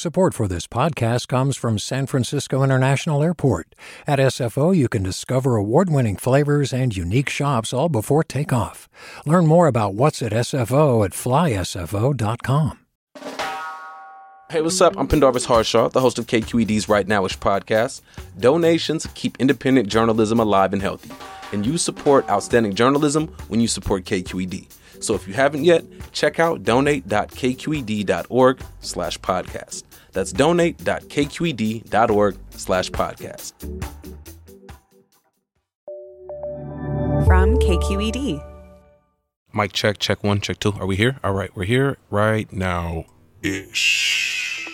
Support for this podcast comes from San Francisco International Airport. At SFO, you can discover award winning flavors and unique shops all before takeoff. Learn more about what's at SFO at flysfo.com. Hey, what's up? I'm Pendarvis Harshaw, the host of KQED's Rightnowish podcast. Donations keep independent journalism alive and healthy, and you support outstanding journalism when you support KQED. So if you haven't yet, check out donate.kqed.org slash podcast. That's donate.kqed.org slash podcast. From KQED. Mic check, check one, check two. Are we here? All right, we're here right now ish.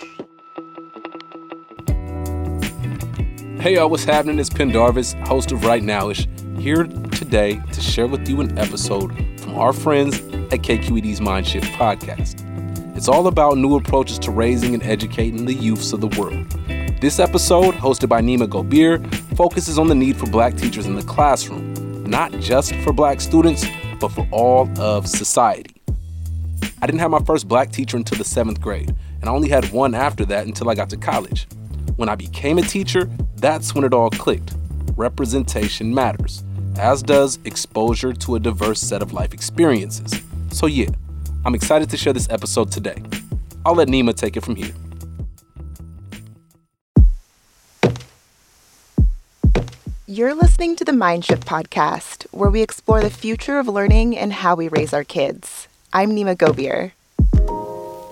Hey y'all, what's happening? It's Pendarvis, host of Rightnowish, here today to share with you an episode our friends at KQED's Mindshift podcast. It's all about new approaches to raising and educating the youths of the world. This episode, hosted by Nimah Gobir, focuses on the need for black teachers in the classroom, not just for black students, but for all of society. I didn't have my first black teacher until the seventh grade, and I only had one after that until I got to college. When I became a teacher, that's when it all clicked. Representation matters, as does exposure to a diverse set of life experiences. So, yeah, I'm excited to share this episode today. I'll let Nimah take it from here. You're listening to the Mindshift podcast, where we explore the future of learning and how we raise our kids. I'm Nimah Gobir.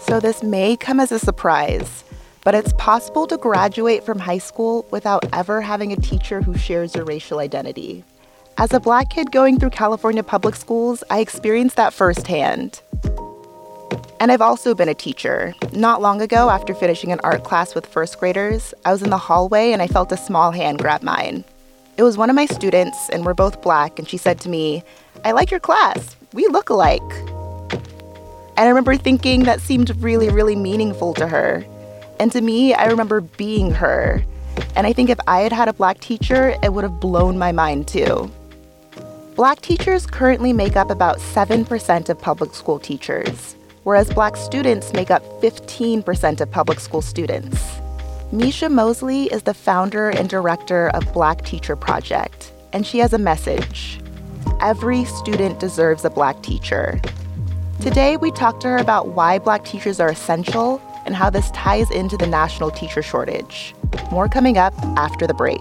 So, this may come as a surprise, but it's possible to graduate from high school without ever having a teacher who shares your racial identity. As a black kid going through California public schools, I experienced that firsthand. And I've also been a teacher. Not long ago, after finishing an art class with first graders, I was in the hallway and I felt a small hand grab mine. It was one of my students, and we're both black, and she said to me, I like your class. We look alike. And I remember thinking that seemed really, really meaningful to her. And to me, I remember being her. And I think if I had had a black teacher, it would have blown my mind too. Black teachers currently make up about 7% of public school teachers, whereas black students make up 15% of public school students. Micia Mosely is the founder and director of Black Teacher Project, and she has a message. Every student deserves a black teacher. Today, we talk to her about why black teachers are essential and how this ties into the national teacher shortage. More coming up after the break.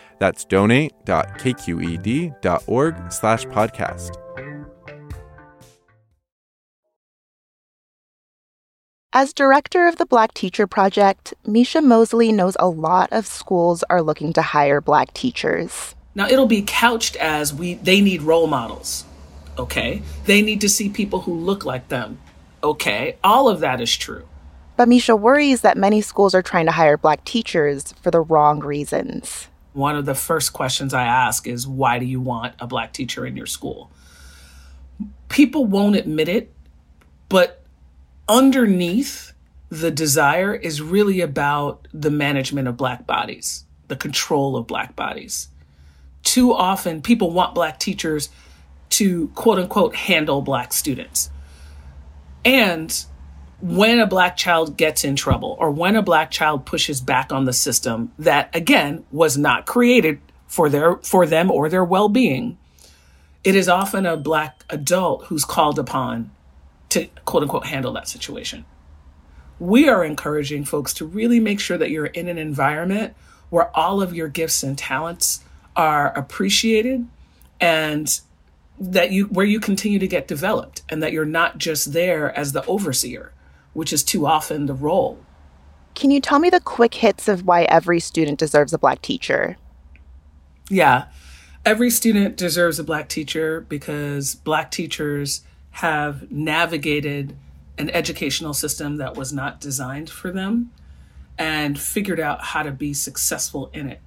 That's donate.kqed.org slash podcast. As director of the Black Teacher Project, Micia Mosely knows a lot of schools are looking to hire black teachers. Now it'll be couched as we they need role models. Okay? They need to see people who look like them. Okay? All of that is true. But Micia worries that many schools are trying to hire black teachers for the wrong reasons. One of the first questions I ask is why do you want a black teacher in your school? People won't admit it, but underneath the desire is really about the management of black bodies, the control of black bodies. Too often, people want black teachers to quote unquote handle black students. And when a black child gets in trouble or when a black child pushes back on the system that again was not created for their for them or their well-being. It is often a black adult who's called upon to quote unquote handle that situation. We are encouraging folks to really make sure that you're in an environment where all of your gifts and talents are appreciated and that you where you continue to get developed and that you're not just there as the overseer which is too often the role can you tell me the quick hits of why every student deserves a black teacher yeah every student deserves a black teacher because black teachers have navigated an educational system that was not designed for them and figured out how to be successful in it.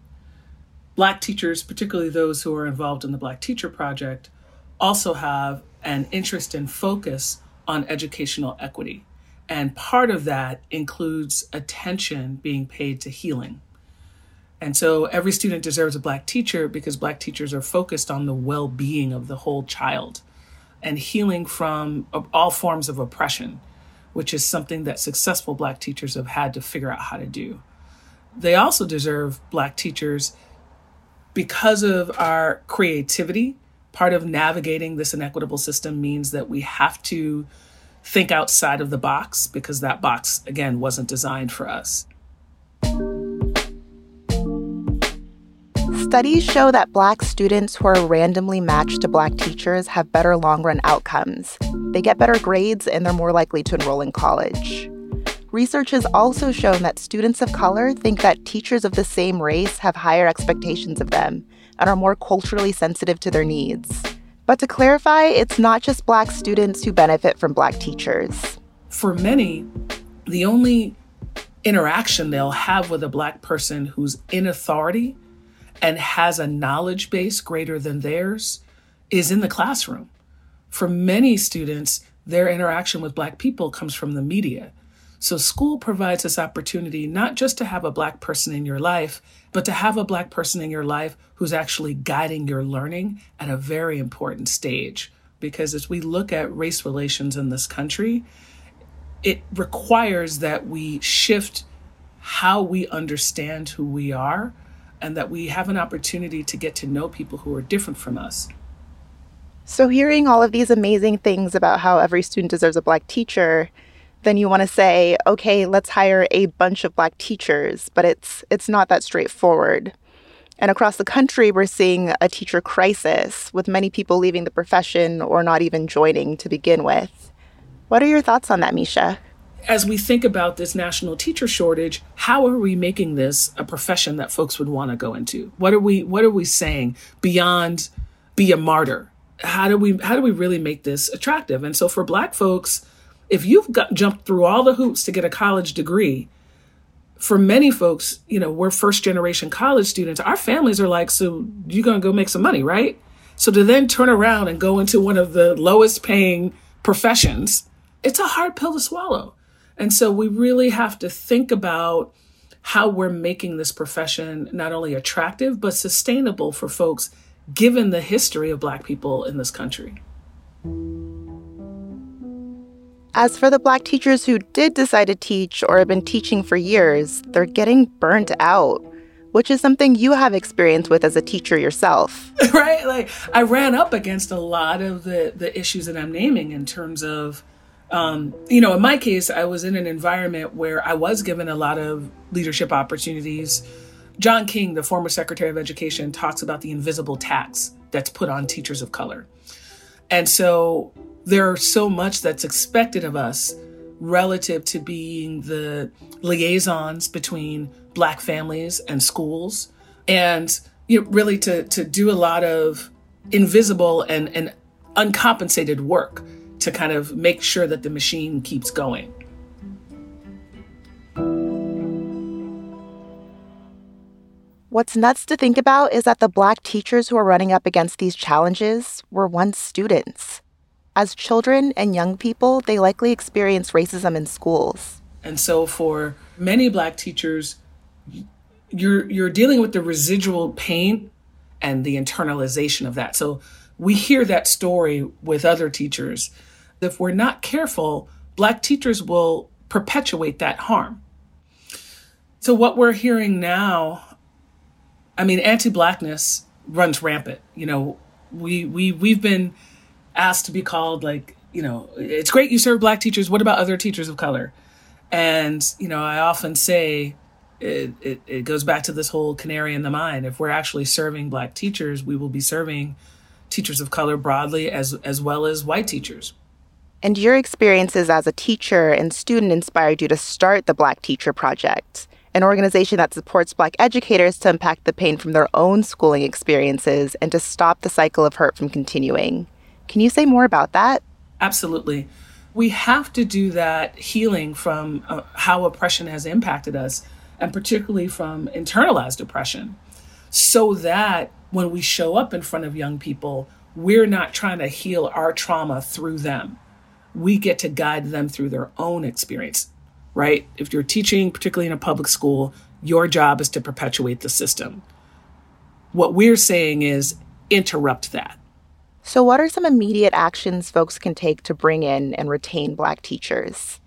Black teachers, particularly those who are involved in the Black Teacher Project, also have an interest and focus on educational equity. And part of that includes attention being paid to healing. And so every student deserves a Black teacher because Black teachers are focused on the well being of the whole child and healing from all forms of oppression, which is something that successful Black teachers have had to figure out how to do. They also deserve Black teachers because of our creativity. Part of navigating this inequitable system means that we have to think outside of the box because that box, again, wasn't designed for us. Studies show that Black students who are randomly matched to Black teachers have better long run outcomes. They get better grades and they're more likely to enroll in college. Research has also shown that students of color think that teachers of the same race have higher expectations of them and are more culturally sensitive to their needs. But to clarify, it's not just Black students who benefit from Black teachers. For many, the only interaction they'll have with a Black person who's in authority and has a knowledge base greater than theirs is in the classroom. For many students, their interaction with Black people comes from the media. So, school provides this opportunity not just to have a Black person in your life, but to have a Black person in your life who's actually guiding your learning at a very important stage. Because as we look at race relations in this country, it requires that we shift how we understand who we are and that we have an opportunity to get to know people who are different from us. So, hearing all of these amazing things about how every student deserves a Black teacher, then you want to say, okay, let's hire a bunch of Black teachers, but it's it's not that straightforward. And across the country, we're seeing a teacher crisis with many people leaving the profession or not even joining to begin with. What are your thoughts on that, Micia? as we think about this national teacher shortage, how are we making this a profession that folks would want to go into? What are we what are we saying beyond be a martyr? How do we how do we really make this attractive? And so for black folks, if you've got jumped through all the hoops to get a college degree, for many folks, you know, we're first generation college students. Our families are like, so you're going to go make some money, right? So to then turn around and go into one of the lowest paying professions, it's a hard pill to swallow. And so we really have to think about how we're making this profession not only attractive, but sustainable for folks, given the history of Black people in this country. As for the Black teachers who did decide to teach or have been teaching for years, they're getting burnt out, which is something you have experience with as a teacher yourself. right? Like, I ran up against a lot of the, the issues that I'm naming in terms of um, you know, in my case, I was in an environment where I was given a lot of leadership opportunities. John King, the former Secretary of Education, talks about the invisible tax that's put on teachers of color. And so there's so much that's expected of us relative to being the liaisons between Black families and schools, and you know, really to, to do a lot of invisible and, and uncompensated work to kind of make sure that the machine keeps going. What's nuts to think about is that the Black teachers who are running up against these challenges were once students. As children and young people, they likely experience racism in schools. And so for many Black teachers, you're, you're dealing with the residual pain and the internalization of that. So we hear that story with other teachers if we're not careful, Black teachers will perpetuate that harm. So, what we're hearing now, I mean, anti Blackness runs rampant. You know, we, we, we've been asked to be called like, you know, it's great you serve Black teachers. What about other teachers of color? And, you know, I often say it, it, it goes back to this whole canary in the mine. If we're actually serving black teachers, we will be serving teachers of color broadly as, as well as white teachers. And your experiences as a teacher and student inspired you to start the Black Teacher Project, an organization that supports Black educators to impact the pain from their own schooling experiences and to stop the cycle of hurt from continuing. Can you say more about that? Absolutely. We have to do that healing from uh, how oppression has impacted us, and particularly from internalized oppression, so that when we show up in front of young people, we're not trying to heal our trauma through them. We get to guide them through their own experience, right? If you're teaching, particularly in a public school, your job is to perpetuate the system. What we're saying is interrupt that so, what are some immediate actions folks can take to bring in and retain Black teachers?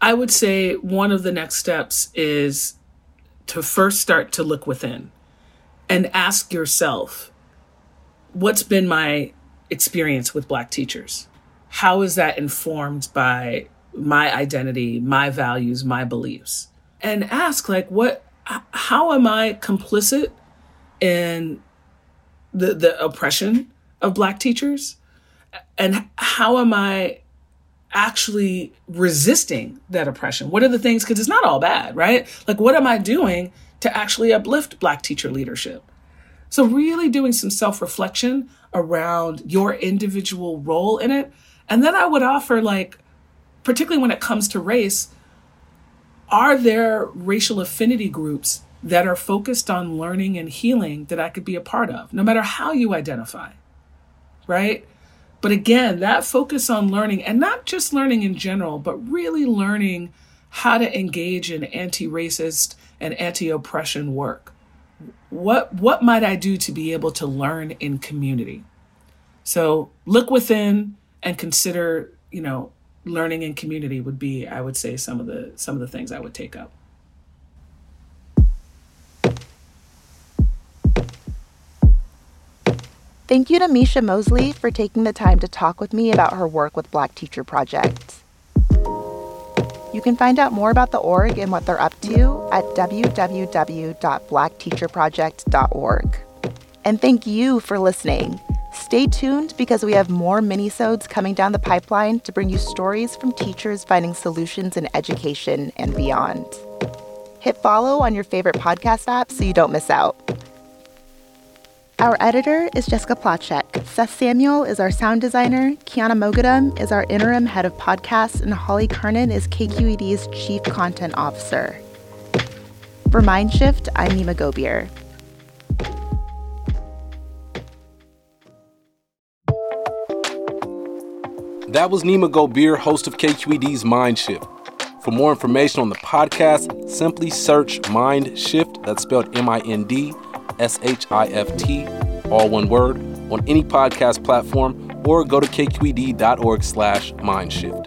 I would say one of the next steps is to first start to look within and ask yourself what's been my experience with Black teachers? How is that informed by my identity, my values, my beliefs? And ask, like, what, how am I complicit in the, the oppression of Black teachers? And how am I actually resisting that oppression? What are the things, because it's not all bad, right? Like, what am I doing to actually uplift Black teacher leadership? So, really doing some self reflection around your individual role in it. And then I would offer, like, particularly when it comes to race, are there racial affinity groups that are focused on learning and healing that I could be a part of, no matter how you identify? right? But again, that focus on learning and not just learning in general, but really learning how to engage in anti-racist and anti-oppression work. What what might I do to be able to learn in community? So look within and consider, you know, learning and community would be, I would say, some of the some of the things I would take up. Thank you to Micia Mosely for taking the time to talk with me about her work with Black Teacher Project. You can find out more about the org and what they're up to at www.blackteacherproject.org. And thank you for listening. Stay tuned because we have more minisodes coming down the pipeline to bring you stories from teachers finding solutions in education and beyond. Hit follow on your favorite podcast app so you don't miss out. Our editor is Jessica Placzek. Seth Samuel is our sound designer. Kyana Moghadam is our interim head of podcasts, and Holly Kernan is KQED's chief content officer. For Mindshift, I'm Nimah Gobir. That was Nimah Gobir, host of KQED's Mindshift. For more information on the podcast, simply search Mindshift, that's spelled M I N D S H I F T, all one word, on any podcast platform or go to kqed.org slash mindshift.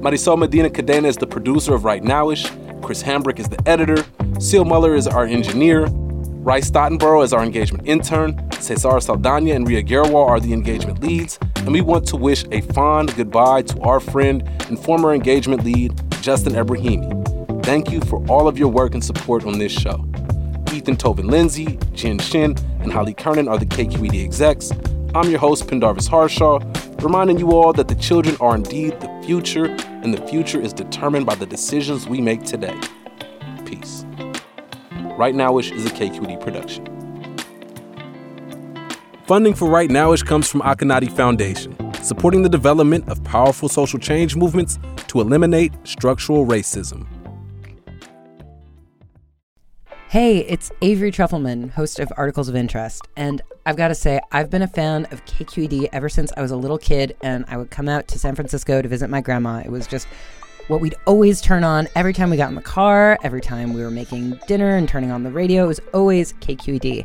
Marisol Medina Cadena is the producer of Rightnowish. Chris Hambrick is the editor. Seal Muller is our engineer. Rice Stottenborough is our engagement intern. Cesar Saldana and Ria Gerwal are the engagement leads. And we want to wish a fond goodbye to our friend and former engagement lead, Justin Ebrahimi. Thank you for all of your work and support on this show. Ethan Toven Lindsey, Jin Shin, and Holly Kernan are the KQED execs. I'm your host, Pendarvis Harshaw, reminding you all that the children are indeed the future, and the future is determined by the decisions we make today. Peace. Rightnowish is a KQED production. Funding for Rightnowish comes from Akonadi Foundation, supporting the development of powerful social change movements to eliminate structural racism. Hey, it's Avery Trufelman, host of Articles of Interest. And I've got to say, I've been a fan of KQED ever since I was a little kid and I would come out to San Francisco to visit my grandma. It was just what we'd always turn on every time we got in the car, every time we were making dinner and turning on the radio. It was always KQED.